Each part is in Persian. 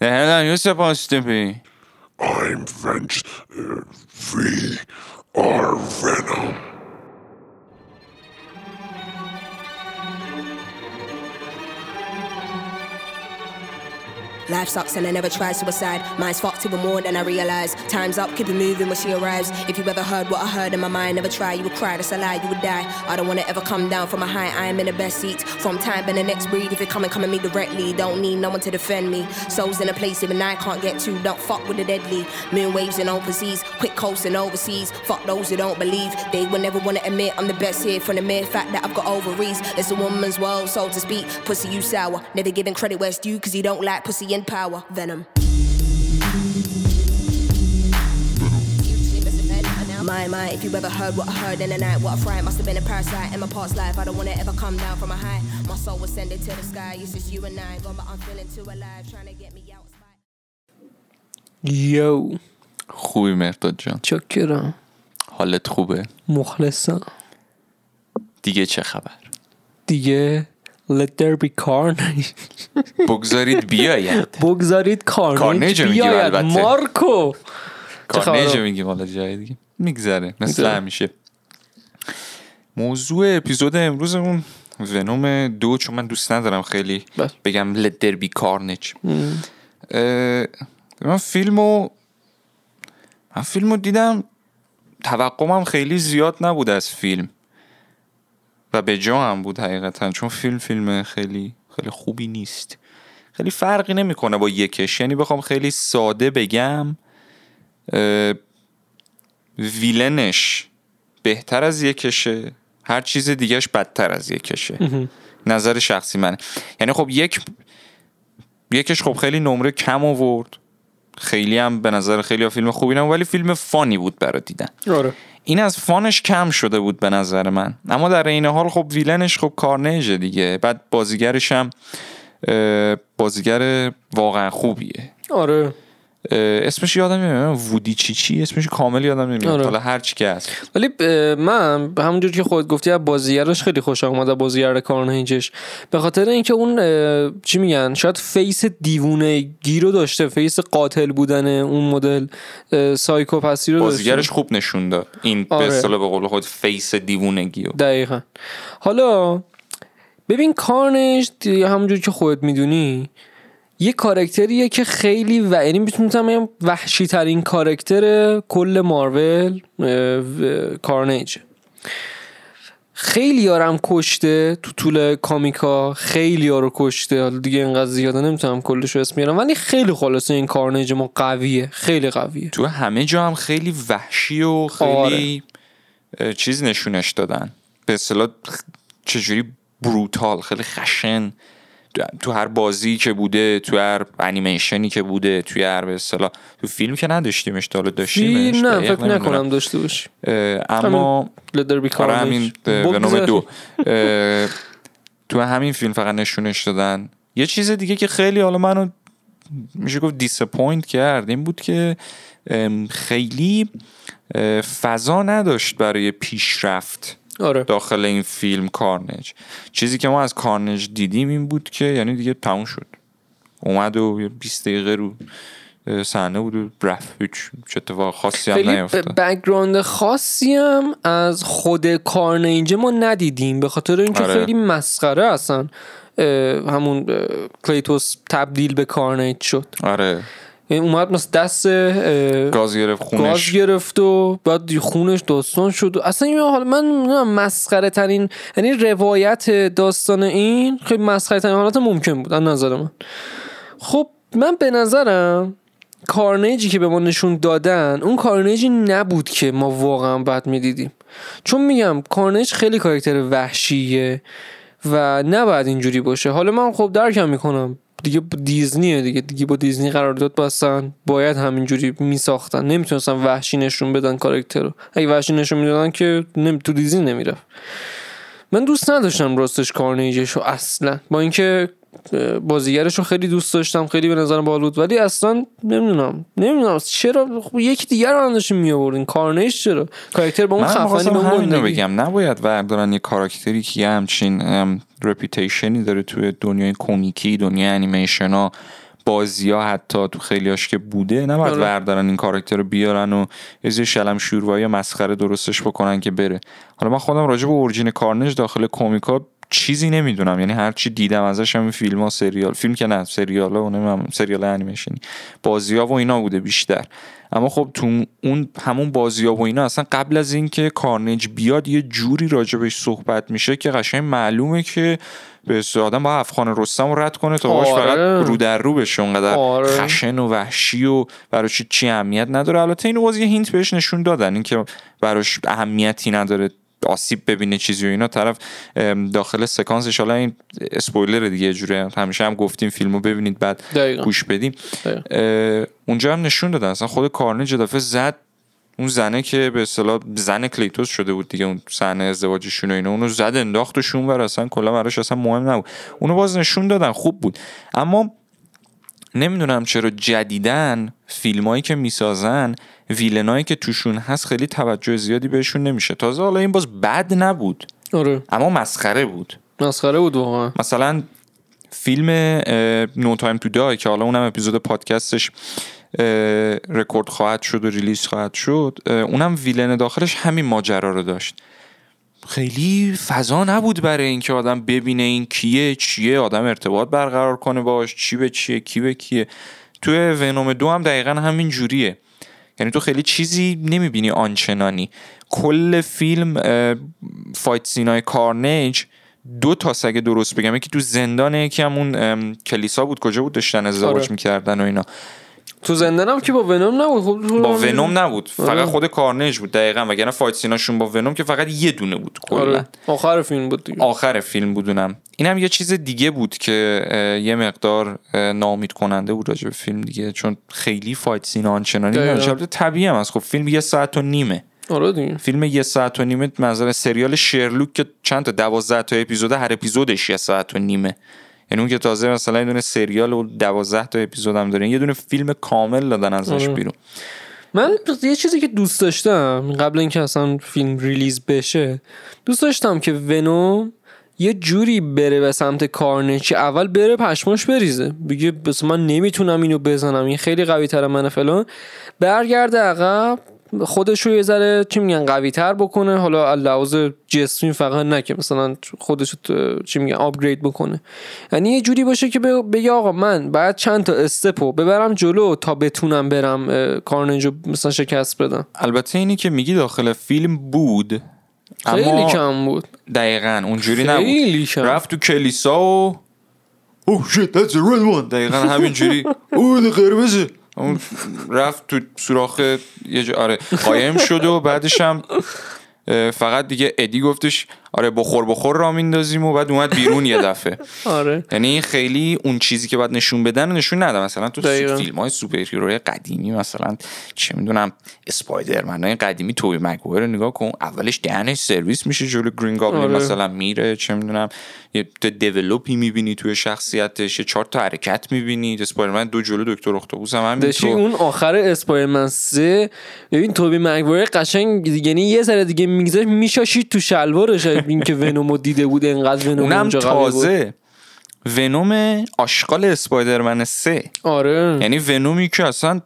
The hell are you supposed to be? I'm Venge. Uh, we are Venom. Life sucks and I never tried suicide. Mine's fucked even more than I realize. Time's up, keep it moving when she arrives. If you ever heard what I heard in my mind, never try, you would cry, that's a lie, you would die. I don't wanna ever come down from a high, I am in the best seat. From time and the next breed, if you're coming, come at me directly. Don't need no one to defend me. Souls in a place even I can't get to, don't fuck with the deadly. Moon waves and overseas, quick coasting overseas. Fuck those who don't believe. They will never wanna admit I'm the best here from the mere fact that I've got ovaries. It's a woman's world, so to speak. Pussy, you sour. Never giving credit where it's due, cause you don't like pussy in power. Venom. My, my, if you ever heard what I heard in the night, what I fright must have been a parasite in my past life. I don't wanna ever come down from a high. My soul was sending to the sky. It's just you and I. Got my I'm feeling too alive, trying to get me out. یو خوبی مرداد جان چاکرم حالت خوبه مخلصم دیگه چه خبر دیگه let there be carnage. بگذارید بیاید. بگذارید کارنیج بیاید. مارکو. کارنیج؟ میگیم حالا جای دیگه. میگذره. مثل. همیشه. موضوع اپیزود امروزمون ونوم دو چون من دوست ندارم خیلی. بگم لدر بی کارنج من فیلمو من فیلمو دیدم توقعم خیلی زیاد نبود از فیلم. و به جا هم بود حقیقتا چون فیلم فیلم خیلی خیلی خوبی نیست. خیلی فرقی نمی‌کنه با یکش. یعنی بخوام خیلی ساده بگم ویلنش بهتر از یکشه هر چیز دیگهش بدتر از یکشه. نظر شخصی منه. یعنی خب یک یکش خب خیلی نمره کم آورد. خیلی هم به نظر خیلی فیلم خوبی نبود ولی فیلم فانی بود برای دیدن. آره. این از فانش کم شده بود به نظر من. اما در این حال خب ویلنش خب کارنیجه دیگه. بعد بازیگرش هم بازیگر واقعا خوبیه. آره. اسمش یادم نمیاد. وودی چی چی اسمش کامل یادم نمیاد. آره. حالا هر چی که هست. ولی من به همونجور که خود گفتی از بازیگرش خیلی خوشم اومد از بازیگر Carnage ش به خاطر اینکه اون چی میگن؟ شاید face دیوونه گی رو داشته face قاتل بودن اون مدل اه، سایکوپسی رو داشته. بازیگرش خوب نشون داد. این به آره. اصطلاح به قول خود face دیوونگی رو دقیقا. حالا ببین Carnage دی- همونجور که خودت می‌دونی یه کارکتریه که خیلی و یعنی می‌تونم وحشی ترین کارکتر کل مارول کارنیج. خیلی یارم کشته تو طول کامیکا خیلی رو کشته. حالا دیگه اینقدر زیاده نمی‌تونم کلش رو اسم بیارم ولی خیلی خلاصه این کارنیج ما قویه. خیلی قویه. تو همه جا هم خیلی وحشی و خیلی اه، چیز نشونش دادن. به اصطلاح چجوری brutal خیلی خشن. تو- تو هر بازی که بوده تو هر انیمیشنی که بوده توی هر به اصطلاح تو فیلم که نداشتیمش تا حالا داشتیمش. فیلم؟ نه فکر نکنم. داشته باشی. اه، اما Let There Be آره همین Carnage به نام. دو. تو همین فیلم فقط نشونش دادن. یه چیز دیگه که خیلی حالا منو میشه گفت disappoint کرد این بود که خیلی فضا نداشت برای پیشرفت. آره. داخل این فیلم کارنج. چیزی که ما از کارنج دیدیم این بود که یعنی دیگه تموم شد. اومد و یه 20 دقیقه رو صحنه بود و رفت. هیچ چه اتفاق خاصی هم نیفتاد background خاصی هم از خود کارنیج ما ندیدیم به خاطر اینکه آره. خیلی مسخره هستن همون کلیتوس تبدیل به کارنیج شد. آره. اومد مثل دست گاز گرفت گاز خونش گرفت و بعد خونش داستان شد. اصلا این حال من مسخره ترین یعنی روایت داستان این خیلی مسخره ترین حالت ممکن بود از نظر من. خب من به نظرم کارنیجی که به ما نشون دادن اون کارنیجی نبود که ما واقعا بعد می‌دیدیم. چون میگم کارنیج خیلی کاراکتر وحشیه و نباید اینجوری باشه. حالا من خب درکم می‌کنم. دیگه دیزنیه دیگه. دیگه با دیزنی قرارداد بستن باید همینجوری میساختن. نمی‌تونستن وحشی نشون بدن کاراکتر رو. اگه وحشی نشون می‌دادن که نمی... تو دیزنی نمی‌رفت. من دوست نداشتم راستش کارنیجش رو اصلا. با اینکه بازیگرش رو خیلی دوست داشتم خیلی به نظرم باحال بود. ولی اصلا نمی‌دونم نمی‌دونم چرا خب یکی دیگر رو داشتیم می آوردین کارنیج چرا؟ کاراکتر با اون خفنی به اون. بگم. نباید وردارن یه کاراکتری که یه همچین reputation ی داره توی دنیای کمیکی دنیای انیمیشن ها بازی ها حتی تو خیلیاش که بوده نباید آره. بردارن این کاراکتر رو بیارن و یه زیر شلم شوروایی یا مسخره درستش بکنن که بره. حالا من خودم راجع به اورجین کارنج داخل کومیکا چیزی نمی‌دونم. یعنی هر چی دیدم ازش هم فیلم ها سریال فیلم که نه سریال ها و نمی‌دونم سریال انیمیشنی. بازی ها و اینا بوده بیشتر. اما خب تو اون همون بازی ها و اینا اصلا قبل از اینکه کارنج بیاد یه جوری راجبش صحبت میشه که قشنگ معلومه که به آدم با افغان رستم رد کنه تا باش آره. فقط رو در رو بشه. اونقدر آره. خشن و وحشی و براش چی اهمیت نداره. البته اینو باز یه hint بهش نشون دادن. اینکه براش اهمیتی نداره. آسیب ببینه چیزی و اینا طرف داخل سکانسش حالا این اسپویلر دیگه یه جوره همیشه هم گفتیم فیلمو ببینید بعد دقیقاً. گوش بدیم دقیقاً. اونجا هم نشون دادن اصلا خود کارنج دفعه زد اون زنه که به اصطلاح زن کلیتوس شده بود دیگه اون صحنه ازدواجشون و اینا اونو زد انداختشون ور اصلا کلا براش اصلا مهم نبود اونو باز نشون دادن خوب بود اما نمی‌دونم چرا جدیدن فیلمایی که می‌سازن villain ایی که توشون هست خیلی توجه زیادی بهشون نمیشه. تازه حالا این باز بد نبود. آره. اما مسخره بود. مسخره بود واقعا. مثلا فیلم No Time to Die که حالا اونم اپیزود پادکستش رکورد خواهد شد و release خواهد شد اونم villain داخلش همین ماجرا رو داشت. خیلی فضا نبود برای اینکه آدم ببینه این کیه چیه آدم ارتباط برقرار کنه باش چی به چیه کی به کیه. توی ونوم دو هم دقیقا همین جوریه. یعنی تو خیلی چیزی نمی‌بینی آنچنانی. کل فیلم fight scene ای کارنیج دو تاست درست بگم. یکی تو زندانه یکی هم اون ام، کلیسا بود. کجا بود داشتن ازدواج آره. می‌کردن و اینا. تو زندانم که با ونوم نبود. خب با ونوم نبود. فقط آره. خود کارنیج بود دقیقا وگرنه fight scene اشون با ونوم که فقط یه دونه بود کلا. آره. آخر فیلم بود دیگه. آخر فیلم بودونم اینم یه چیز دیگه بود که یه مقدار اه، ناامید کننده بود راجع به فیلم دیگه چون خیلی fight scene آنچنانی البته طبیعی هم هست. خب فیلم یه ساعت و نیمه. آره دیگه. فیلم یه ساعت و نیمه مثلا سریال شرلوک که چند تا دوازده تا اپیزوده هر اپیزودش یه ساعت و نیمه. یعنی اون که تازه مثلا یه دونه سریال و دوازده تا اپیزود هم داره. یه دونه فیلم کامل دادن ازش آره. بیرون. من یه چیزی که دوست داشتم قبل اینکه اصلا فیلم ریلیز بشه دوست داشتم که ونوم یه جوری بره به سمت کارنج که اول بره پشماش بریزه. بگه بس من نمی‌تونم اینو بزنم. این خیلی قوی تر من فلان. برگرده عقب. خودش رو یه ذره چی میگن قوی تر بکنه. حالا لحاظ جسمی فقط نه که مثلا خودش رو چی میگن آپگرید بکنه. یعنی یه جوری باشه که بگ- بگه آقا من باید چند تا استپو ببرم جلو تا بتونم برم کارنج رو مثلا شکست بدم. البته اینی که میگی داخل فیلم بود خیلی اما کم بود. دقیقا اونجوری خیلی نبود کم. رفت تو کلیسا و اوه شit that's the red one. دقیقا همینجوری. اوه ده قرمزه اون رفت تو سوراخ یه جا آره قایم شد و بعدش هم فقط دیگه ادی گفتش آره بخور بخور را میندازیم و بعد اومد بیرون یه دفعه. آره. یعنی خیلی اون چیزی که باید نشون بدن نشون نده مثلا تو. فیلم های superhero ی قدیمی مثلا چه می‌دونم اسپایدرمن های قدیمی توبی مگوایر رو نگاه کن اولش دهنش سرویس میشه جلو گرین گابلین آره. مثلا میره چه می‌دونم یه دیولوپی می‌بینی توی شخصیتش یه چهار تا حرکت می‌بینی. اسپایدرمن دو جلو دکتر اختوبوس هم همینطور. اون آخر اسپایرمن 3 ببین توبی مگوایر قشنگ یعنی یه ذره دیگه میگذاشت میشاشید تو شلوارش. این که ونومو دیده بود انقدر ونوم اونم. تازه. ونوم آشغال اسپایدرمن 3 آره. یعنی ونومی که اصلا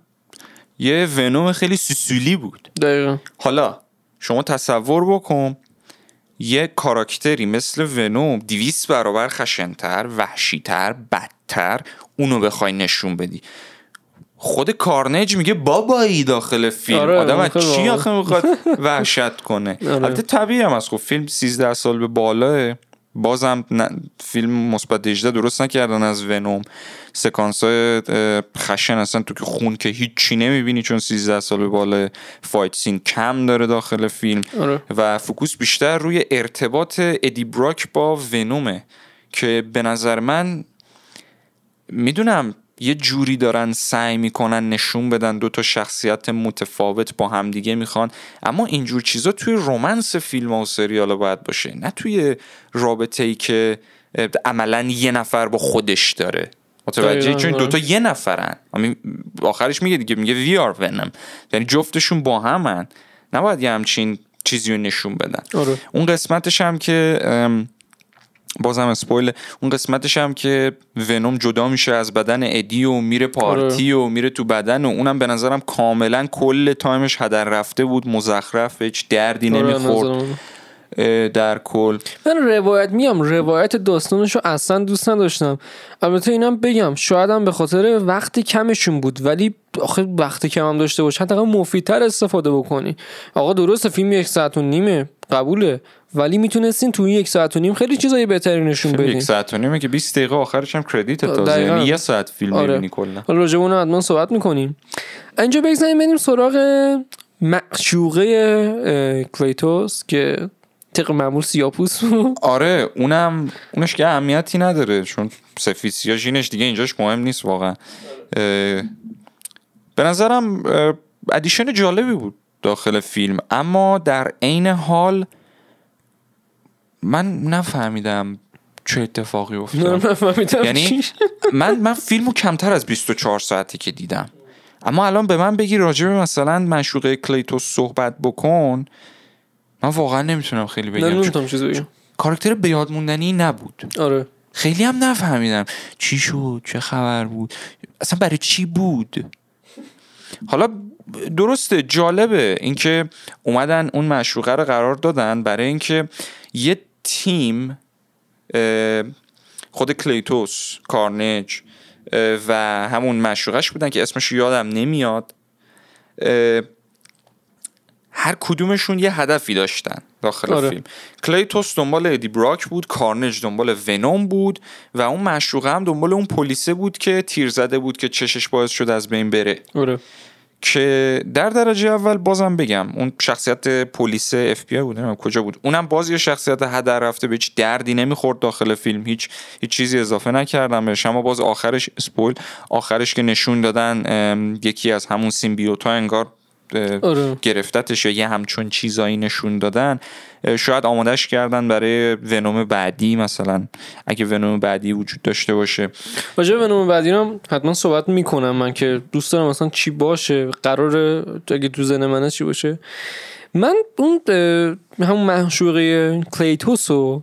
یه ونوم خیلی سوسولی بود. دقیقا. حالا شما تصور بکن یه کاراکتری مثل ونوم دیویس برابر خشنتر وحشیتر بدتر اونو بخوای نشون بدی. خود کارنج میگه بابایی داخل فیلم. آره، آدم از خیلی چی. آخه می‌خواد وحشت کنه؟ آره. البته طبیعی هم از خب فیلم 13 سال به بالاه بازم فیلم مثبت 18 درست نکردن از ونوم. سکانس های خشن اصلا تو که خون که هیچی نمی‌بینی چون 13 سال به بالا fight scene کم داره داخل فیلم. آره. و focus بیشتر روی ارتباط ادی براک با ونومه. که به نظر من می‌دونم یه جوری دارن سعی می‌کنن نشون بدن دو تا شخصیت متفاوت با همدیگه می‌خوان. اما اینجور چیزا توی romance فیلم و سریال باید باشه نه توی رابطه ای که عملا یه نفر با خودش داره. متوجه؟ چون. دوتا یه نفرن. آخرش میگه دیگه میگه we are Venom یعنی جفتشون با همن. نباید یه همچین چیزی رو نشون بدن. آره. اون قسمتش هم که بازم spoil اون قسمتش هم که ونوم جدا میشه از بدن ادی و میره پارتی و میره تو بدن و اونم به نظرم کاملا کل time ش هدر رفته بود مزخرف هیچ دردی آره، نمی‌خورد. در کل. من روایت میام روایت داستانش رو اصلا دوست نداشتم. البته اینم بگم شاید هم به خاطر وقتی کمشون بود ولی آخه وقتی کم هم داشته باشه حداقل مفیدتر استفاده بکنی. آقا درسته فیلم یک ساعت و نیمه قبوله. ولی می‌تونستین تو این یک ساعت و نیم خیلی چیزای بهتری نشون بدین یک ساعت و نیمه که 20 دقیقه آخرش هم کردیت تازه دقیقاً. یعنی یه ساعت فیلم آره. می‌بینی کلا. حالا راجع به اون حتما صحبت می‌کنیم. اینجا بگذاریم بریم سراغ معشوقه اه، کلیتوس که طبق معمول سیاپوس آره اونم اونش که اهمیتی نداره چون سفید سیاه ژینش دیگه اینجاش مهم نیست واقعا. به نظرم ادیشن جالبی بود داخل فیلم. اما در عین حال من نفهمیدم چه اتفاقی افتاد. یعنی من من فیلمو کمتر از 24 ساعتی که دیدم. اما الان به من بگی راجع مثلا مشوقه کلیتوس صحبت بکن من واقعا نمی‌تونم خیلی بگم نمی‌تونم چیزی بگم. کاراکتر به یاد موندنی نبود. آره. خیلی هم نفهمیدم چی شد چه خبر بود اصلا برای چی بود. حالا درسته جالبه اینکه اومدن اون مشروقه رو قرار دادن برای اینکه یه تیم خود کلیتوس کارنج و همون مشروقش بودن که اسمش یادم نمیاد. هر کدومشون یه هدفی داشتن داخل آره. فیلم. کلیتوس دنبال ادی براک بود کارنج دنبال ونوم بود و اون معشوقه هم دنبال اون پلیسه بود که تیر زده بود که چشش باعث شد از بین بره. آره. که در درجه اول بازم بگم اون شخصیت پلیس اف بی بود نمی‌دونم کجا بود. اونم باز یه شخصیت هدر رفته به هیچ دردی نمی‌خورد داخل فیلم. هیچ هیچ چیزی اضافه نکردم بهش اما باز آخرش spoil آخرش که نشون دادن یکی از همون symbiote ا انگار آره. گرفتتش یا یه همچون چیزایی نشون دادن شاید آمادش کردن برای ونوم بعدی مثلا اگه ونوم بعدی وجود داشته باشه راجع به نوم بعدی هم حتما صحبت می‌کنم من که دوست دارم مثلا چی باشه قرار اگه تو ذهن منه چی باشه من اون همون معشوقه کلیتوس رو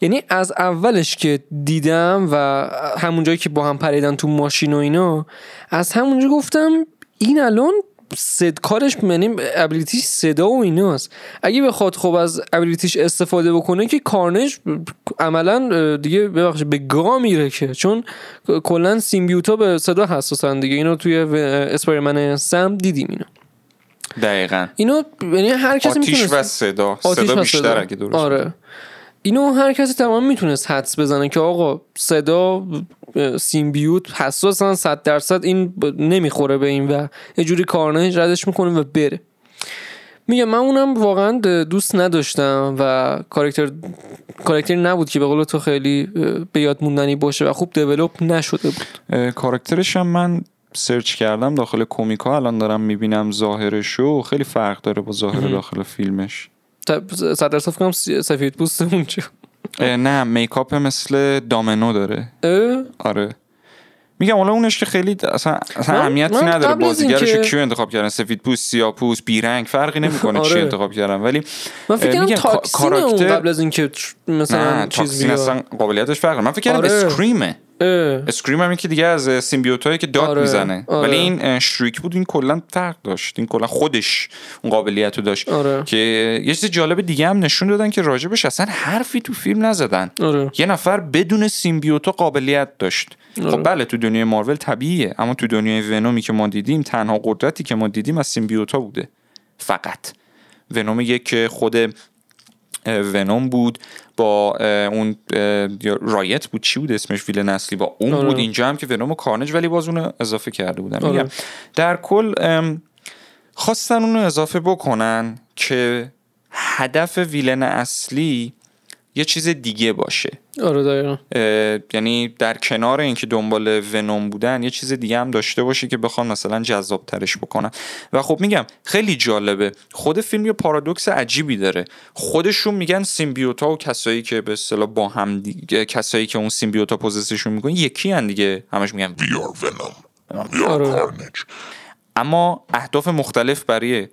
یعنی از اولش که دیدم و همون جایی که با هم پریدن تو ماشین و اینا از همونجا گفتم این الان صد کارش یعنی ابیلیتیش صدا و ایناست اگه بخواد خب از ابیلیتیش استفاده بکنه که کارنج عملا دیگه ببخشید به گا میره که. چون کلا سیمبیوتا به صدا حساسن دیگه. اینو توی اسپایرمن سم دیدیم اینو. دقیقا. اینو یعنی هر کسی آتیش می‌تونه و صدا. آتیش صدا و بیشتر صدا. اگه درست آره. اینو هر کسی تمام می‌تونست حدس بزنه که آقا صدا سیمبیوت حساسن صد درصد این نمی‌خوره به این و یه جوری کارنج ردش می‌کنه و بره. میگم من اونم واقعا دوست نداشتم و کارکتر کارکتری نبود که به قول تو خیلی به یاد موندنی باشه و خوب دیولپ نشده بود. اه، کاراکترش هم من سرچ کردم داخل کومیکا الان دارم می‌بینم ظاهرشو خیلی فرق داره با ظاهر داخل فیلمش. صد درصد فکر کنم سفید پوست اونجا نه میکاپ مثل دامنو داره؟ آره میگم حالا اونش که خیلی اصلا, اهمیتی نداره بازیگرش اینکه- کیو انتخاب کردن سفید پوست سیاه پوست بیرنگ فرقی نمی‌کنه چی آره. انتخاب کردن ولی من فکر کردم تاکسین کاراکتر- قبل از اینکه مثلا نه چیز بیاد اصلا قابلیتش فرق. من فکر کردم آره. اسکریمه. اسکریم هم که دیگه از سیمبیوتایی که داد آره، می‌زنه. آره. ولی این شریک بود این کلا فرق داشت. این کلا خودش اون قابلیت رو داشت. آره. که یه چیز جالب دیگه هم نشون دادن که راجبش اصلا حرفی تو فیلم نزدن. آره. یه نفر بدون سیمبیوتا قابلیت داشت. خب بله تو دنیای مارول طبیعیه اما تو دنیای ونومی که ما دیدیم تنها قدرتی که ما دیدیم از سیمبیوتا بوده. فقط. ونوم یک که خود ونوم بود با اون رایت بود چی بود اسمش ویل نسلی با اون آره. بود اینجا هم که ونوم و کارنج ولی باز اونو اضافه کرده بودن آره. میگم در کل خواستن اونو اضافه بکنن که هدف ویلن اصلی یه چیز دیگه باشه. آره دقیقا. یعنی در کنار اینکه دنبال ونوم بودن یه چیز دیگه هم داشته باشه که بخوان مثلا جذاب ترش بکنن. و خب میگم خیلی جالبه. خود فیلم یه پارادوکس عجیبی داره. خودشون میگن سیمبیوتا و کسایی که به اصطلاح با هم دیگه کسایی که اون سیمبیوتا پوزیسشون می‌کنن یکی هن دیگه. همش میگن We are Venom. We are آره. اما اهداف مختلف برای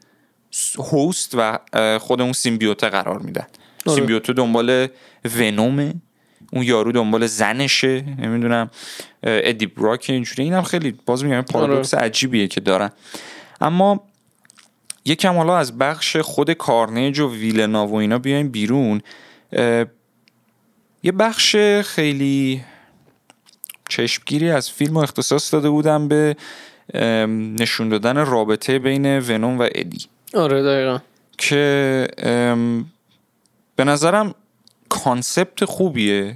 هوست و خود اون سیمبیوته قرار میدن. آره. سیمبیوته دنبال ونومه اون یارو دنبال زنشه؟ نمی‌دونم. ادی براک اینجوری اینم خیلی باز میگم پارادوکس عجیبیه که دارن. اما یکم حالا از بخش خود کارنیج و ویلنا و اینا بیایم بیرون. یه بخش خیلی چشمگیری از فیلم رو اختصاص داده بودم به نشون دادن رابطه بین ونوم و ادی. آره دقیقا. که به نظرم concept خوبیه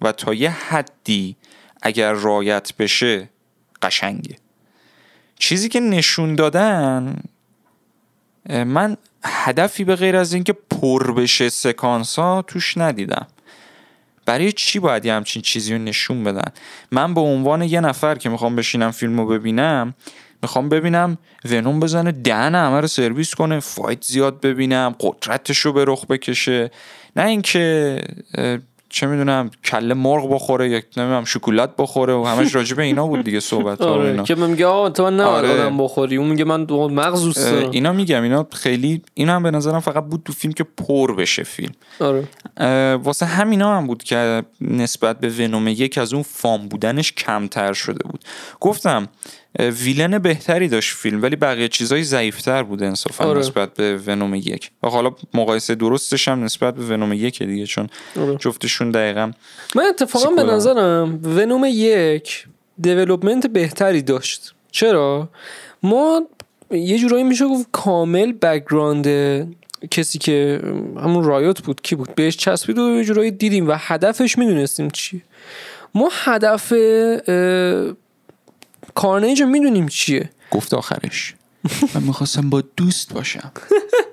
و تا یه حدی اگر write بشه قشنگه. چیزی که نشون دادن من هدفی به غیر از اینکه پر بشه سکانس ها توش ندیدم. برای چی باید یه همچین چیزی رو نشون بدن؟ من به عنوان یه نفر که می‌خوام بشینم فیلم رو ببینم می‌خوام ببینم ونوم بزنه دهن همه رو سرویس کنه فایت زیاد ببینم قدرتش رو به رخ بکشه. نه اینکه چه می‌دونم کله مرغ بخوره یا نمی‌دونم شکلات بخوره و همش راجع به اینا بود دیگه صحبت آره. که من میگه آه تو من نباید آره. آدم بخوری. اون میگه من مغز دوست اه، دارم اینا میگم اینا خیلی اینا هم به نظرم فقط بود تو فیلم که پر بشه فیلم. آره. واسه همینا هم بود که نسبت به ونوم یک از اون fun بودنش کمتر شده بود. گفتم villain بهتری داشت فیلم ولی بقیه چیزای ضعیفتر بود انصافا آره. نسبت به ونوم یک و حالا مقایسه درستش هم نسبت به ونوم یک دیگه چون آره. جفتشون دقیقا من اتفاقا به. نظرم ونوم یک development بهتری داشت چرا ما یه جورایی میشه گفت کامل background کسی که همون رایوت بود کی بود بهش چسبید و یه جورایی دیدیم و هدفش می‌دونستیم چیه ما هدف کارنیج رو می‌دونیم چیه. گفت آخرش. من می‌خواستم با دوست باشم.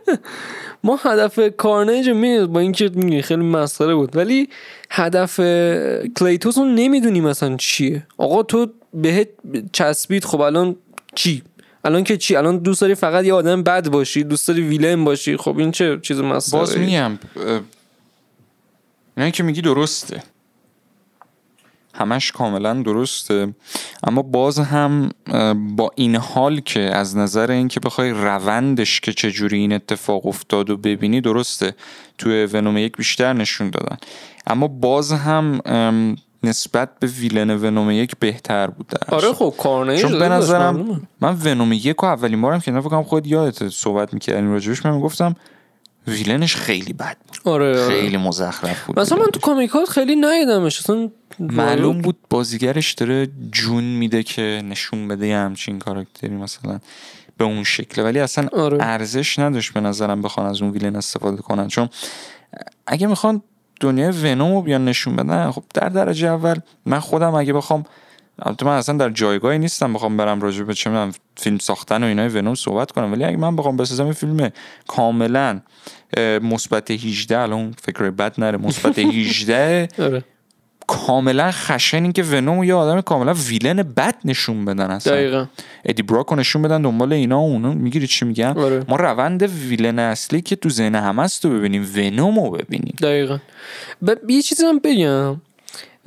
ما هدف کارنیج رو می‌دونیم با اینکه میگه خیلی مسخره بود ولی هدف کلیتوس رو نمی‌دونیم مثلا چیه. آقا تو بهت چسبید خب الان چی؟ الان که چی؟ الان دوست داری فقط یه آدم بد باشی دوست داری ویلن باشی خب این چه چیز مسخره؟ باز میگم اینایی که میگی درسته. همش کاملا درسته اما باز هم با این حال که از نظر اینکه بخوای روندش که چجوری این اتفاق افتاد و ببینی درسته توی ونوم یک بیشتر نشون دادن اما باز هم نسبت به ویلن ونوم یک بهتر بود درش. آره خب کارنیج چون به نظرم. من ونوم یک و اولین بارم که نفکرم خود یادت صحبت می‌کردیم راجبش من گفتم ویلنش خیلی بد بود. آره, آره. خیلی مزخرف بود. مثلا من تو کامیکات خیلی ندیدمش اصلا معلوم بود بازیگرش داره جون میده که نشون بده یه همچین کاراکتری مثلا به اون شکل ولی اصلا آره. ارزش نداشت به نظرم بخوان از اون ویلن استفاده کنن. چون اگه می‌خوان دنیای ونوم رو بیان نشون بدن خب در درجه اول من خودم اگه بخوام البته من اصلا در جایگاهی نیستم بخوام برم راجع به چه می‌دونم فیلم ساختن و اینای ونوم صحبت کنم. ولی اگه من بخوام بسازم یه فیلم کاملا مثبت 18 الان فکر بد نره مثبت 18 آره. کاملا خشن که ونوم یه آدم کاملا ویلن بد نشون بدن اصلا. دقیقا. ادی براک نشون بدن دنبال اینا و اونا. می‌گیری چی میگم آره. ما روند villain اصلی که تو ذهن همه است رو ببینیم ونوم رو ببینیم. دقیقا. ب... یه چیزی هم بگم.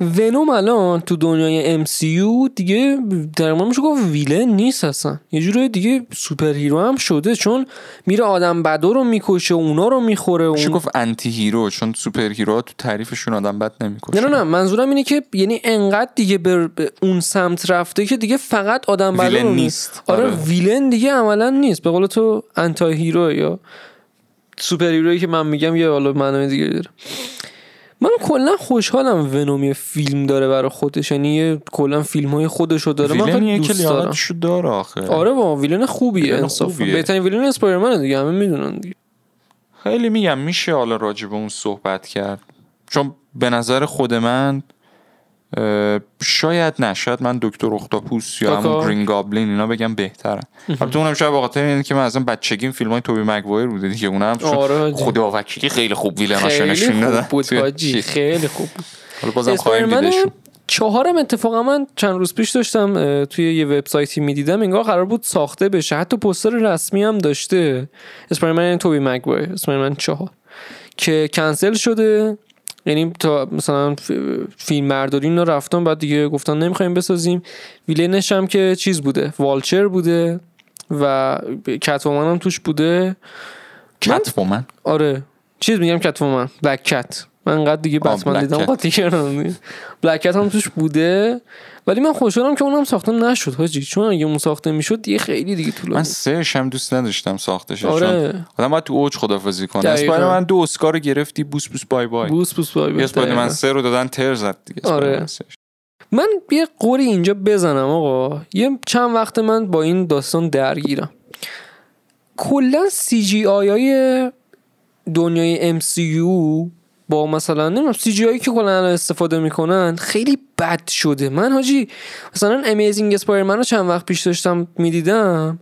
ونوم الان تو دنیای MCU دیگه در میشه گفت villain نیست اصلا یه جوری دیگه superhero هم شده چون میره آدم بدو رو می‌کشه اونا رو می‌خوره اون... گفت anti-hero چون superhero تو تعریفشون آدم بد نمی‌کشه نه نه نه منظورم اینه که یعنی انقدر دیگه به اون سمت رفته که دیگه فقط آدم رو می- نیست. آره, آره. villain دیگه عملا نیست به قول تو anti-hero یا سوپر هیرویی که من میگم یه حالا معنای دیگه داره من کلا خوشحالم ونومی فیلم داره برای خودش. یعنی یه کلا فیلم های خودش رو داره. من خیلی دوست دارم. داره آخه. آره با ویلن خوبیه انصافا. بهترین ویلن اسپایرمنه دیگه همه می‌دونن دیگه. خیلی میگم میشه حالا راجع به اون صحبت کرد. چون به نظر خود من شاید نه شاید من دکتر اختاپوس یا. همون گرین گابلین اینا بگم بهترن. البته اونم شاید بخاطر اینه که من اصلا بچگیم فیلم های توبی مگوایر بوده دیگه. اونم آره حاجی. خدا وکیلی خیلی خوب ویلناشو خیلی نشون دادن. خیلی خوب بود. حالا بازم خواهیم دیدشون چهارم اتفاقا من چند روز پیش داشتم توی یه وبسایتی می‌دیدم انگار قرار بود ساخته بشه. حتی پوستر رسمی هم داشته. اسپایرمن یعنی توبی مگوایر اسپایرمن چهار. که کنسل شده. یعنی تا مثلا فیلم برداری اینا رفتن بعد دیگه گفتن نمی‌خوایم بسازیم. ویلنش هم که چیز بوده والچر بوده و کتومن هم توش بوده. کت من آره. چیز میگم کتومن؟ بلک کت من انقدر دیگه بتمن دیدم. قاطی کردم بلکت هم توش بوده ولی من خوشحالم که اونم ساخته نشد حاجی چون اگه اون ساخته می‌شد دیگه خیلی دیگه طول من. سهش هم دوست نداشتم ساختش آره. چون آدم باید تو اوج خدافزی کنه. اسپایدر من دو اسکار رو گرفتی بوس بوس بای بای بوس بوس بای یه بای. اسپایدر من. سه رو دادن تر زد دیگه آره. من یه غری اینجا بزنم آقا یه چند وقت من با این داستان درگیرم کلا CGI های دنیای MCU با مثلا نمی‌دونم CGI که کلا استفاده می‌کنن خیلی بد شده. من حاجی مثلا امیزینگ اسپایرمن رو چند وقت پیش داشتم می‌دیدم.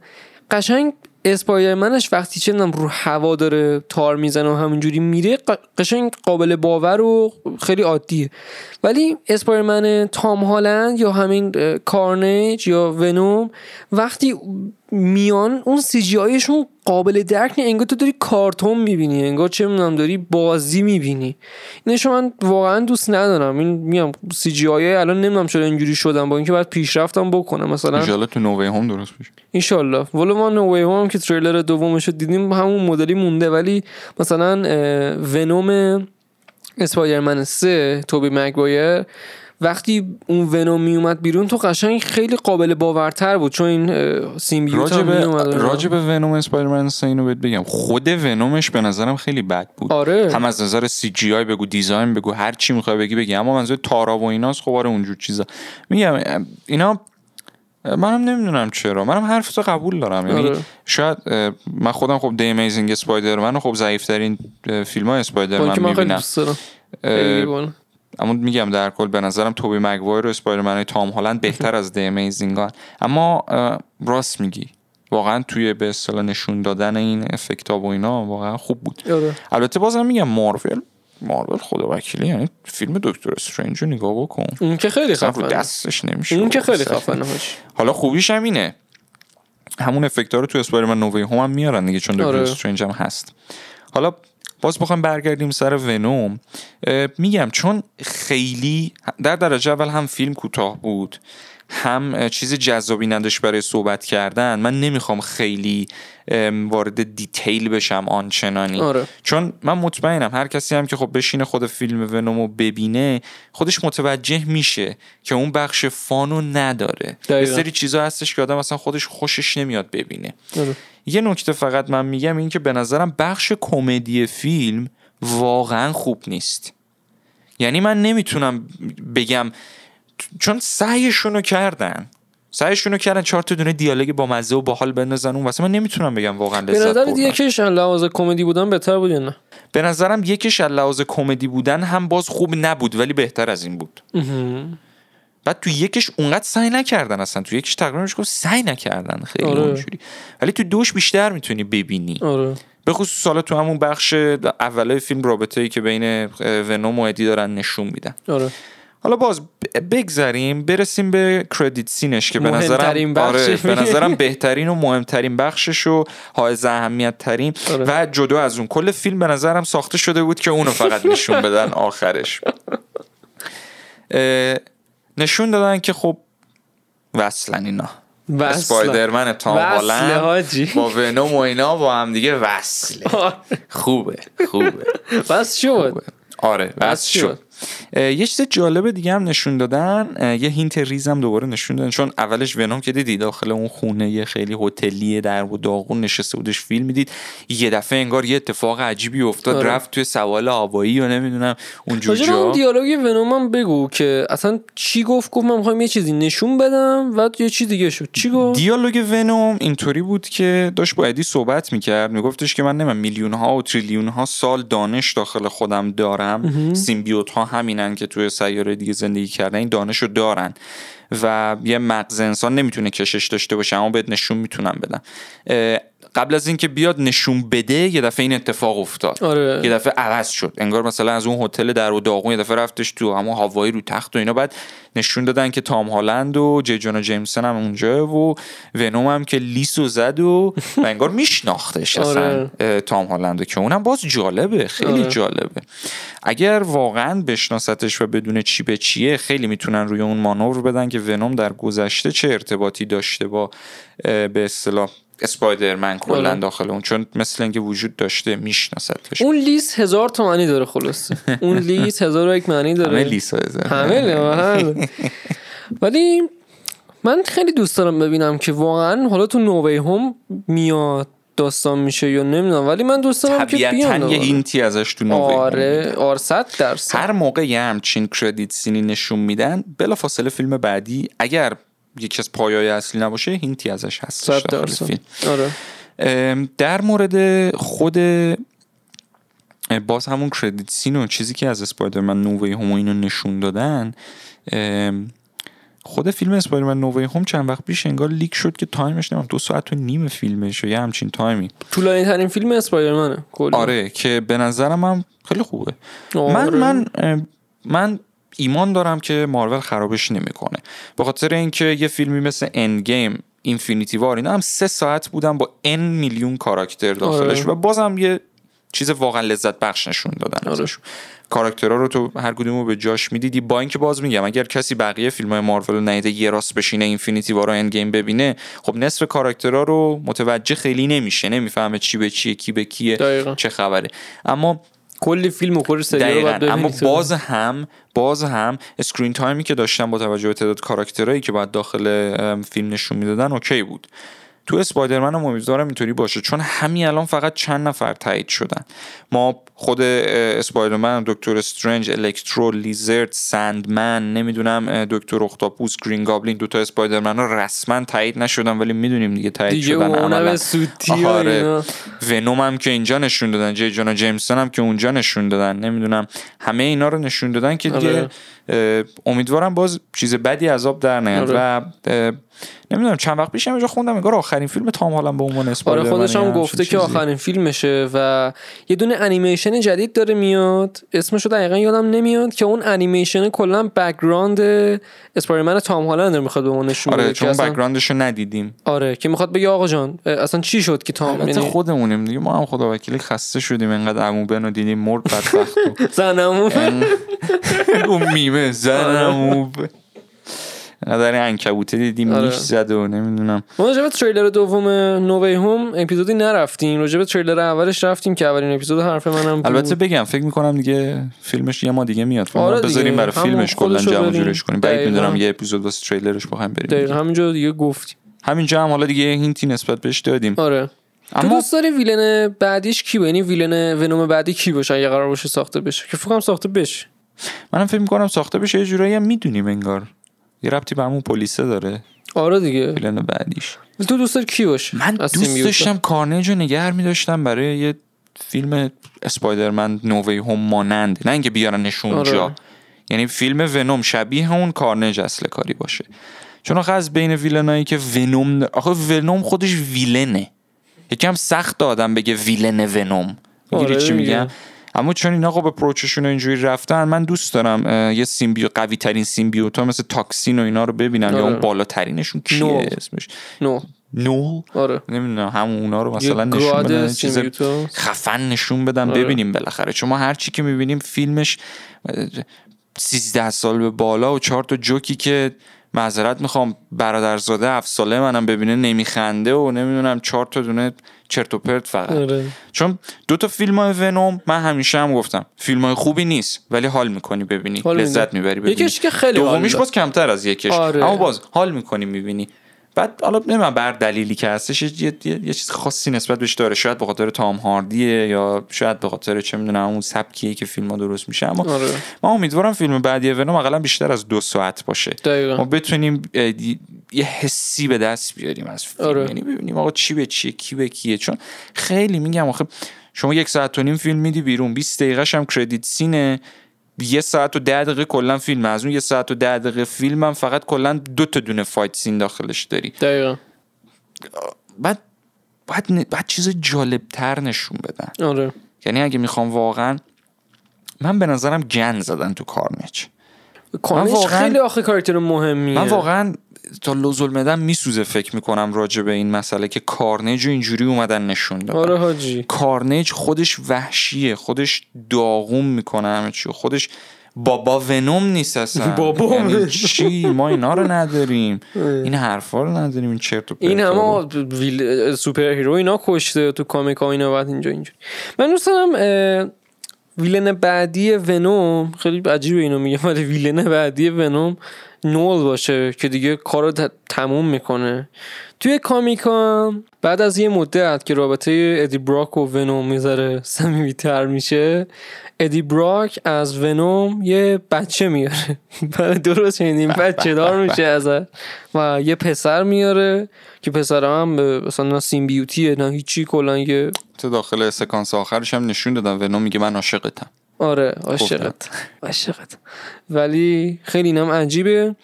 قشنگ اسپایرمنش وقتی چه رو هوا داره تار می‌زنه و همینجوری میره قشنگ قابل باور و خیلی عادیه. ولی اسپایرمن تام هالند یا همین کارنیج یا ونوم وقتی میان اون CGI شون قابل درک نیست. انگار تو داری کارتون می‌بینی انگار چه می‌دونم داری بازی می‌بینی. اینشو من واقعا دوست ندارم. این میام CGI الان نمی‌دونم چرا اینجوری شدم با اینکه باید پیشرفتم بکنم. مثلا انشالله تو No Way Home درست بشه اینشالله ولی ما No Way Home که تریلر دومش رو دیدیم همون مدلی مونده. ولی مثلا ونوم اسپایدرمن 3 توبی مگوایر وقتی اون ونوم میومد بیرون تو قشنگ خیلی قابل باورتر بود چون این سیمبیوت هم راجب اینا. راجب ونوم اسپایدرمن سه اینو بهت بگم. خود ونومش به نظرم خیلی بد بود. آره. هم از نظر سی جی آی بگو دیزاین بگو هر چی می‌خوای بگی بگی. اما منظور تارا و ایناست خب آره اونجور چیزا. میگم اینا منم نمی‌دونم چرا. منم حرف تو قبول دارم. یعنی آره. شاید من خودم خب دی امیزینگ اسپایدرمن خب ضعیف ترین فیلم های اسپایدرمن می‌بینم. اما میگم در کل به نظرم توبی مگوایر و اسپایدرمن های تام هالند بهتر از دی امیزینگان اما راست میگی واقعا توی به اصطلاح نشون دادن این افکت و اینا واقعا خوب بود آره. البته بازم میگم مارول مارول خدا وکیلی یعنی فیلم دکتر استرنج رو نگاه بکن اون که خیلی رو خفنه دستش نمیشه اون که خیلی. خفنه. حالا خوبیش هم اینه همون افکت رو تو اسپایدرمن نووی هوم هم میارن دیگه چون دکتر آره. استرنج هم هست حالا باز بخوام برگردیم سر ونوم. میگم چون خیلی در درجه اول هم فیلم کوتاه بود. هم چیز جذابی نداشت برای صحبت کردن من نمی‌خوام خیلی وارد دیتیل بشم آنچنانی آره. چون من مطمئنم هر کسی هم که خب بشینه خود فیلم ونومو ببینه خودش متوجه میشه که اون بخش فانو نداره یه. سری چیزا هستش که آدم اصلا خودش خوشش نمیاد ببینه آره. یه نکته فقط من میگم این که به نظرم بخش کمدی فیلم واقعا خوب نیست یعنی من نمی‌تونم بگم چون سعیشونو کردن. سعیشونو کردن چهار تا دونه دیالوگ با مزه و باحال بندازن اون واسه. من نمی‌تونم بگم واقعا به لذت نظر بردم. یکیش لحاظ کمدی بودن بهتر بود نه؟ به نظرم یکیش از لحاظ کمدی بودن هم باز خوب نبود ولی بهتر از این بود. بعد تو یکش اونقدر سعی نکردن اصلا. تو یکش تقریبا میشه سعی نکردن خیلی آره. اونجوری. ولی تو دوش بیشتر می‌تونی ببینی. آره. به خصوص حالا تو همون بخش اولای فیلم رابطه ای که بین ونوم و ادی دارن نشون میدن. آره. حالا باز بگذریم برسیم به کردیت سینش که به نظرم آره. به نظرم بهترین و مهمترین بخشش و حائز اهمیت ترین آره. و جدا از اون. کل فیلم به نظرم ساخته شده بود که اونو فقط نشون بدن آخرش. نشون دادن که خب وصلن اینا. وصله. اسپایدرمن تام هالند. با ونوم و اینا با هم دیگه وصله. خوبه خوبه. بس شد. آره بس شد. یه چیز جالب دیگه هم نشون دادن. یه hint ریز هم دوباره نشون دادن. چون اولش ونوم که دیدی داخل اون خونه یه خیلی هتلیه در و داغون نشسته بودش فیلم می‌دید. یه دفعه انگار یه اتفاق عجیبی افتاد. آره. رفت توی سوال هوایی و نمی‌دونم اونجور راجع به اون دیالوگ ونوم هم بگو که اصلا چی گفت؟ گفت من می‌خوام یه چیزی نشون بدم و یه چی دیگه شد. چی گفت؟ دیالوگ ونوم اینطوری بود که داشت با ادی صحبت می‌کرد. میگفتش که من نمیم میلیون ها و تریلیون ها سال دانش داخل خودم دارم. سیمبیوت ها همینن که توی سیاره دیگه زندگی کردن این دانش رو دارن و یه مغز انسان نمی‌تونه کشش داشته باشه اما بهت نشون می‌تونم بدم. قبل از اینکه بیاد نشون بده یه دفعه این اتفاق افتاد آره. یه دفعه عوض شد انگار مثلا از اون هتل در و داغون یه دفعه رفتش تو همون هوایی رو تخت و اینا بعد نشون دادن که تام هالند و جی جونا جیمسون هم اونجا و ونوم هم که لیسو زد و, و انگار میشناختش اصلا آره. تام هالند که اونم باز جالبه خیلی آره. جالبه اگر واقعا بشناستش و بدون چی به چیه خیلی می‌تونن روی اون مانور بدن که ونوم در گذشته چه ارتباطی داشته با به اصطلاح اسپایدرمن کلا آره. داخل اون چون مثل اینکه وجود داشته میشناستش اون لیست هزار تا معنی داره خلاصه. اون لیست هزار و یک معنی داره. همه لیسا همه. ولی من خیلی دوست دارم ببینم که واقعا حالا تو نووی هم میاد داستان میشه یا نمی‌دونم. ولی من دوست دارم که بیان. یه. هینتی ازش تو نووی آره آره صد درصد. هر موقع یه همچین کردیت سینی نشون میدن بلا فاصله فیلم بعدی اگر یکی از پایای اصلی نباشه hint ی ازش فیلم. آره. در مورد خود باز همون credit scene و چیزی که از اسپایدرمن No Way Home و اینو نشون دادن خود فیلم اسپایدرمن No Way Home چند وقت پیش انگار leak شد که time ش نمی‌دونم دو ساعت و نیم فیلمش و یه همچین time ی. طولانی ترین فیلم اسپایدرمنه آره که به نظرم هم خیلی خوبه. من آره. من اه، من ایمان دارم که مارول خرابش نمی‌کنه به خاطر اینکه یه فیلمی مثل Endgame Infinity War اینا هم سه ساعت بودن با ان میلیون کاراکتر داخلش آره. و بازم یه چیز واقعا لذت بخش نشون دادن آره. کاراکترها رو تو هر کدوم رو به جاش می‌دیدی با اینکه باز میگم اگر کسی بقیه فیلم های مارول رو ندیده یه راست بشینه Infinity War و Endgame ببینه خب نصف کاراکترها رو متوجه خیلی نمیشه نمی‌فهمه چی به چیه کی به کیه دقیقاً. چه خبره اما کلی فیلم و کلی سریال رو دقیقا باید اما. باز هم باز هم screen time ی که داشتن با توجه به تعداد کاراکترهایی که باید داخل فیلم نشون می‌دادن okay بود تو اسپایدرمن هم امیدوارم اینطوری باشه چون همین الان فقط چند نفر تایید شدن ما خود اسپایدرمن دکتر استرنج الکترو لیزرد سندمن نمی‌دونم دکتر اختاپوس گرین گابلین دوتا اسپایدرمن ها رسما تایید نشدن ولی می‌دونیم دیگه تایید دیگه شدن عملاً. آره. ونوم هم که اینجا نشون دادن جی جونا جیمسون هم که اونجا نشون دادن نمی‌دونم همه اینا رو نشون دادن که دیگه آره. امیدوارم باز چیز بدی ازش در نیاد آره. و نمی‌دونم چند وقت پیش هم اینجا خوندم انگار آخرین فیلم تام هالند به عنوان آره اسپایدرمن خودش هم گفته که. آخرین فیلمشه و یه دونه انیمیشن جدید داره میاد. اسمشو دقیقا یادم نمیاد که اون انیمیشن کلا background اسپایدرمن تام هالند رو می‌خواد به ما نشون آره چون background ش رو ندیدیم. آره که می‌خواد بگه آقا جان اصلا چی شد که تام یعنی خودمونیم دیگه ما هم خدا وکیلی خسته شدیم انقدر عمو بن رو دیدیم مرد بدبخت و زنمو اون میمه زنم انقدر انکبوته دیدیم آره. نیش زد و نمی‌دونم. ما راجع به تریلر دوم نووی هوم اپیزودی نرفتیم. راجع به تریلر اولش رفتیم که اولین اپیزود حرف منم بود. البته بگم فکر می‌کنم دیگه فیلمش یه ما دیگه میاد. آره. بذاریم برای فیلمش کلا جمع. جورش کنیم. بعید. می‌دونم یه اپیزود واسه تریلرش بخوایم بریم. دقیقا. همینجا دیگه گفتیم. همینجا هم حالا دیگه هینتی نسبت بهش دادیم. آره. تو اما دوست داری ویلن بعدیش کی یعنی ویلن ونوم بعدی کی باشه اگه قرار باشه ساخته بشه؟ که فکر کنم ساخته بشه. منم فکر می‌کنم ساخته بشه یه جورایی هم می‌دونیم انگار. یه ربطی به همون پلیسه داره. آره دیگه. ویلن بعدیش. تو دوست داری کی باشه؟ من دوست؟ داشتم کارنیج رو نگر میداشتم برای یه فیلم اسپایدرمن نووی هم مانند. نه اینکه بیارنش اونجا. آره. یعنی فیلم ونوم شبیه اون کارنیج اصل کاری باشه. چون آخه از بین villain ایی که ونوم آخه ونوم خودش villain ه. یکم سخت آدم بگه villain ونوم. می‌گیری آره چی. میگم؟ اما چون اینا خب approach شون اینجوری رفتن من دوست دارم یه symbiote قوی ترین symbiote ا مثل تاکسین و اینا رو ببینم یا آره. اون بالاترینشون کیه نول. اسمش نول نول آره نمی‌دونم همون اونا رو مثلا نشون بدن چیز. خفن نشون بدن آره. ببینیم بالاخره چون ما هر چی که می‌بینیم فیلمش اه، 13 سال به بالا و چهار تا جوکی که معذرت می‌خوام برادرزاده هفت ساله منم ببینه نمیخنده و نمی‌دونم چهار تا دونه چرت و پرت فقط آره چون دو تا فیلم های ونوم من همیشه هم گفتم فیلم های خوبی نیست ولی حال می‌کنی ببینی حال لذت. می‌بری ببینی یکیش که خیلی دومیش. باز کمتر از یکش آره. اما باز حال می‌کنی می‌بینی بعد حالا نمی‌دونم بر دلیلی که هستش یه, یه, یه, یه چیز خاصی نسبت بهش داره شاید به خاطر تام هاردیه یا شاید به خاطر چه می‌دونم اون سبکیه که فیلم ها درست میشه اما آره. من امیدوارم فیلم بعدی ونوم اقلا بیشتر از دو ساعت باشه دقیقاً. ما بتونیم یه حسی به دست بیاریم از فیلم آره. یعنی ببینیم آقا چی به چیه کی به کیه چون خیلی میگم آخه شما یک ساعت و نیم فیلم میدی بیرون 20 دقیقهش هم کردیت سینه یه ساعت و ده دقیقه کلا فیلم از اون یه ساعت و ده دقیقه فیلم هم فقط کلا دو تا دونه فایت سین داخلش داری. دقیقا. بعد بعد, بعد چیز جالب تر نشون بدن. آره. یعنی اگه می‌خوام واقعا من به نظرم گن زدن تو کارنج کارنش واقعاً- خیلی آخه کاراکتر مهمیه. من واقعا تا ظلمدن میسوزه فکر می‌کنم راجع به این مسئله که کارنیج اینجوری اومدن نشون دادن. آره حاجی. کارنیج خودش وحشیه خودش داغون می‌کنه همه چی. خودش بابا ونوم نیست اصلا. بابا یعنی. چی؟ ما اینا رو نداریم. این حرفا رو نداریم. این چرت و این. همه ویل... superhero اینا کشته تو comic ها اینا بعد اینجا اینجا من دوست دارم اه، villain بعدی ونوم خیلی عجیبه اینو میگم ولی villain بعدی ونوم نول باشه که دیگه کار تموم می‌کنه. توی comic ها بعد از یه مدت که رابطه ادی براک و ونوم یه ذره صمیمیتر میشه ادی براک از ونوم یه بچه میاره. بله درست شنیدیم بچه دار میشه ازش. و یه پسر میاره که پسر هم مثلا نه سیمبیوتیه نه هیچی کلا یه تو داخل سکانس آخرش هم نشون دادم ونوم میگه من عاشقتم. آره عاشقت. عاشقت. ولی خیلی اینم عجیبه.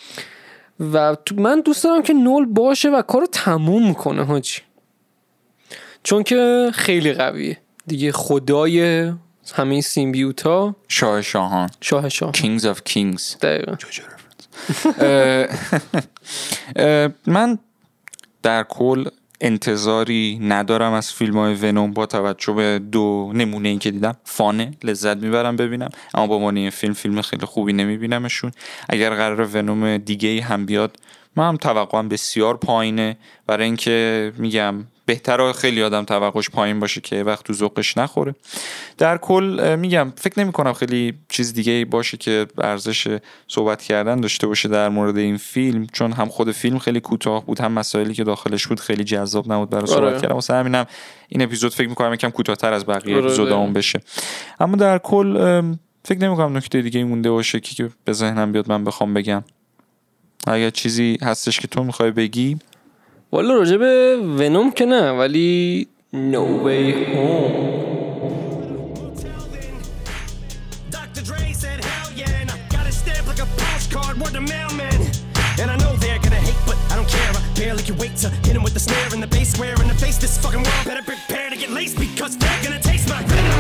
و تو من دوست دارم که نول باشه و کارو تموم کنه حاجی. چون که خیلی قویه. دیگه خدای همه سیمبیوتا. شاه شاهان. شاه شاه Kings of Kings. دقیقا. من در کل انتظاری ندارم از فیلم های ونوم با توجه به دو نمونه این که دیدم. فانه لذت می‌برم ببینم. اما با عنوان این فیلم فیلم خیلی خوبی نمیبینمشون. اگر قرار ونوم دیگه هم بیاد من هم توقعم بسیار پایینه برای اینکه میگم بهتر خیلی آدم توقعش پایین باشه که وقت تو ذوقش نخوره در کل میگم فکر نمی کنم خیلی چیز دیگه ای باشه که ارزش صحبت کردن داشته باشه در مورد این فیلم چون هم خود فیلم خیلی کوتاه بود هم مسائلی که داخلش بود خیلی جذاب نبود برای صحبت آره. کردن واسه همینم این اپیزود فکر می‌کنم یکم کوتاهتر از بقیه آره، دقیقاً. بشه اما در کل فکر نمی کنم نکته دیگه مونده باشه که به ذهنم بیاد من بخوام بگم اگر چیزی هستش که تو می‌خوای بگی والا راجع به ونوم که نه ولی No Way Home Dr. Dre said, hell yeah, and I got it stamped like a postcard, word to mailman. And I know they're gonna hate, but I don't care. I barely can wait to hit 'em with the snare and the bass square in the face. This fucking world better prepare to get laced because they're gonna taste my venom.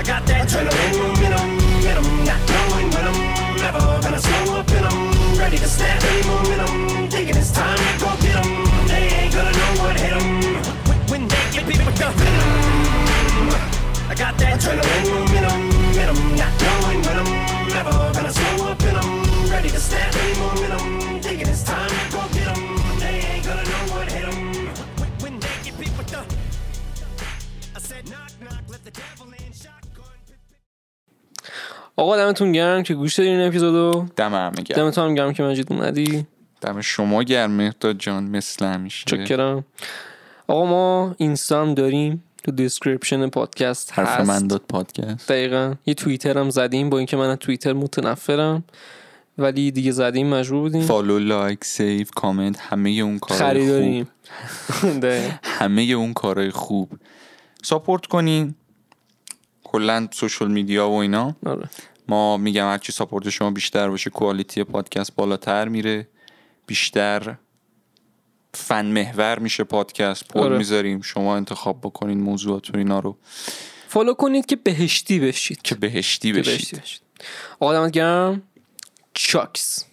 I got that adrenaline momentum, momentum, not knowing when I'm ever gonna slow up and I'm ready to snap any momentum. Thinking it's time to go get get 'em. They ain't gonna know what hit 'em. When, they get beat with the venom. I got that adrenaline momentum, momentum, not knowing when I'm gonna slow up and I'm ready to snap any momentum. آقا دمتون گرم که گوش دادین این اپیزودو. دم همه گرم. دمتون هم گرم که مجید اومدی. دم شما گرم مهداد جان مثل همیشه. چاکرم. آقا ما اینستا هم داریم. تو description پادکست حرف هست. من داد پادکست. دقیقا. یه توییتر هم زدیم با اینکه من از توییتر متنفرم. ولی دیگه زدیم مجبور بودیم. follow لایک save کامنت همه اون کارهای خوب. همه اون کارهای خوب. support کنین. کلا social media و اینا. آره. ما میگم هرچی support شما بیشتر باشه quality پادکست بالاتر میره. بیشتر فن محور میشه پادکست. پول آره. می‌ذاریم. شما انتخاب بکنین موضوعات و اینا رو. follow کنید که بهشتی بشید. که بهشتی که بشید. بهشتی بشید. آقا دمت گرم. چاکس.